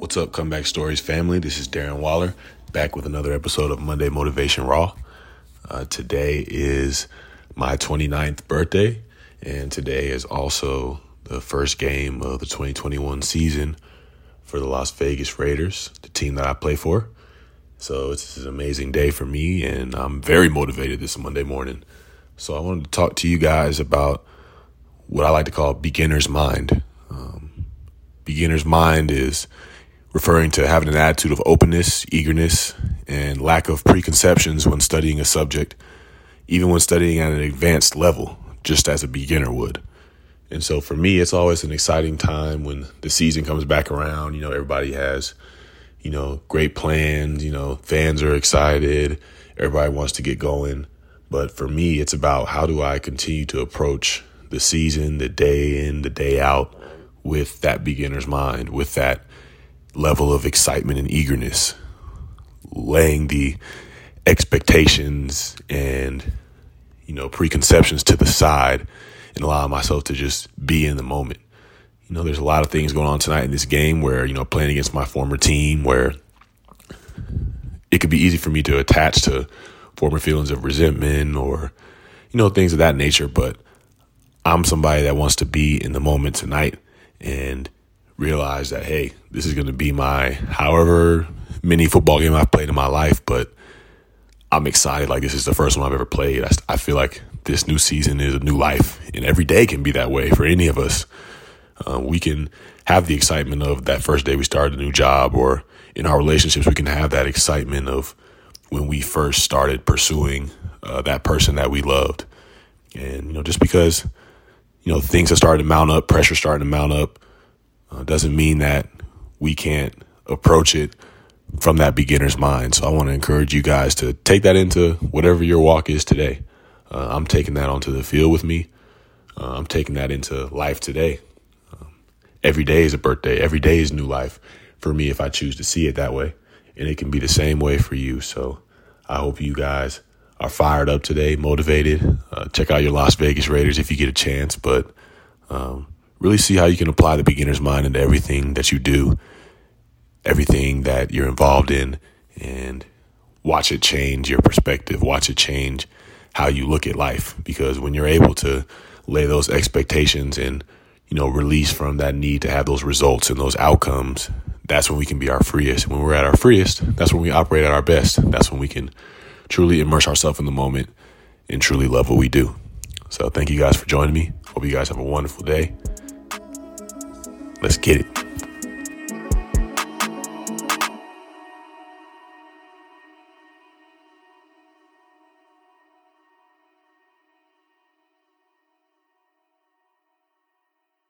What's up, Comeback Stories family? This is Darren Waller back with another episode of Monday Motivation Raw. Uh, today is my 29th birthday, and today is also the first game of the 2021 season for the Las Vegas Raiders, the team that I play for. So it's an amazing day for me, and I'm very motivated this Monday morning. So I wanted to talk to you guys about what I like to call beginner's mind. Um, beginner's mind is referring to having an attitude of openness, eagerness, and lack of preconceptions when studying a subject, even when studying at an advanced level, just as a beginner would. And so for me, it's always an exciting time when the season comes back around. You know, everybody has, you know, great plans, you know, fans are excited, everybody wants to get going. But for me, it's about how do I continue to approach the season, the day in, the day out with that beginner's mind, with that level of excitement and eagerness, laying the expectations and you know preconceptions to the side and allowing myself to just be in the moment. You know, there's a lot of things going on tonight in this game where, you know, playing against my former team where it could be easy for me to attach to former feelings of resentment or, you know, things of that nature. But I'm somebody that wants to be in the moment tonight and realize that, hey, this is going to be my however many football game I've played in my life, but I'm excited. Like this is the first one I've ever played. I, I feel like this new season is a new life, and every day can be that way for any of us. Uh, we can have the excitement of that first day we started a new job, or in our relationships, we can have that excitement of when we first started pursuing uh, that person that we loved. And you know, just because you know things are starting to mount up, pressure starting to mount up, uh, doesn't mean that we can't approach it from that beginner's mind. So I want to encourage you guys to take that into whatever your walk is today. Uh, I'm taking that onto the field with me. Uh, I'm taking that into life today. Um, every day is a birthday. Every day is new life for me if I choose to see it that way. And it can be the same way for you. So I hope you guys are fired up today, motivated. Uh, check out your Las Vegas Raiders if you get a chance. But um, really see how you can apply the beginner's mind into everything that you do, everything that you're involved in, and watch it change your perspective, watch it change how you look at life. Because when you're able to lay those expectations and, you know, release from that need to have those results and those outcomes, that's when we can be our freest. When we're at our freest, that's when we operate at our best. That's when we can truly immerse ourselves in the moment and truly love what we do. So thank you guys for joining me. Hope you guys have a wonderful day. Let's get it.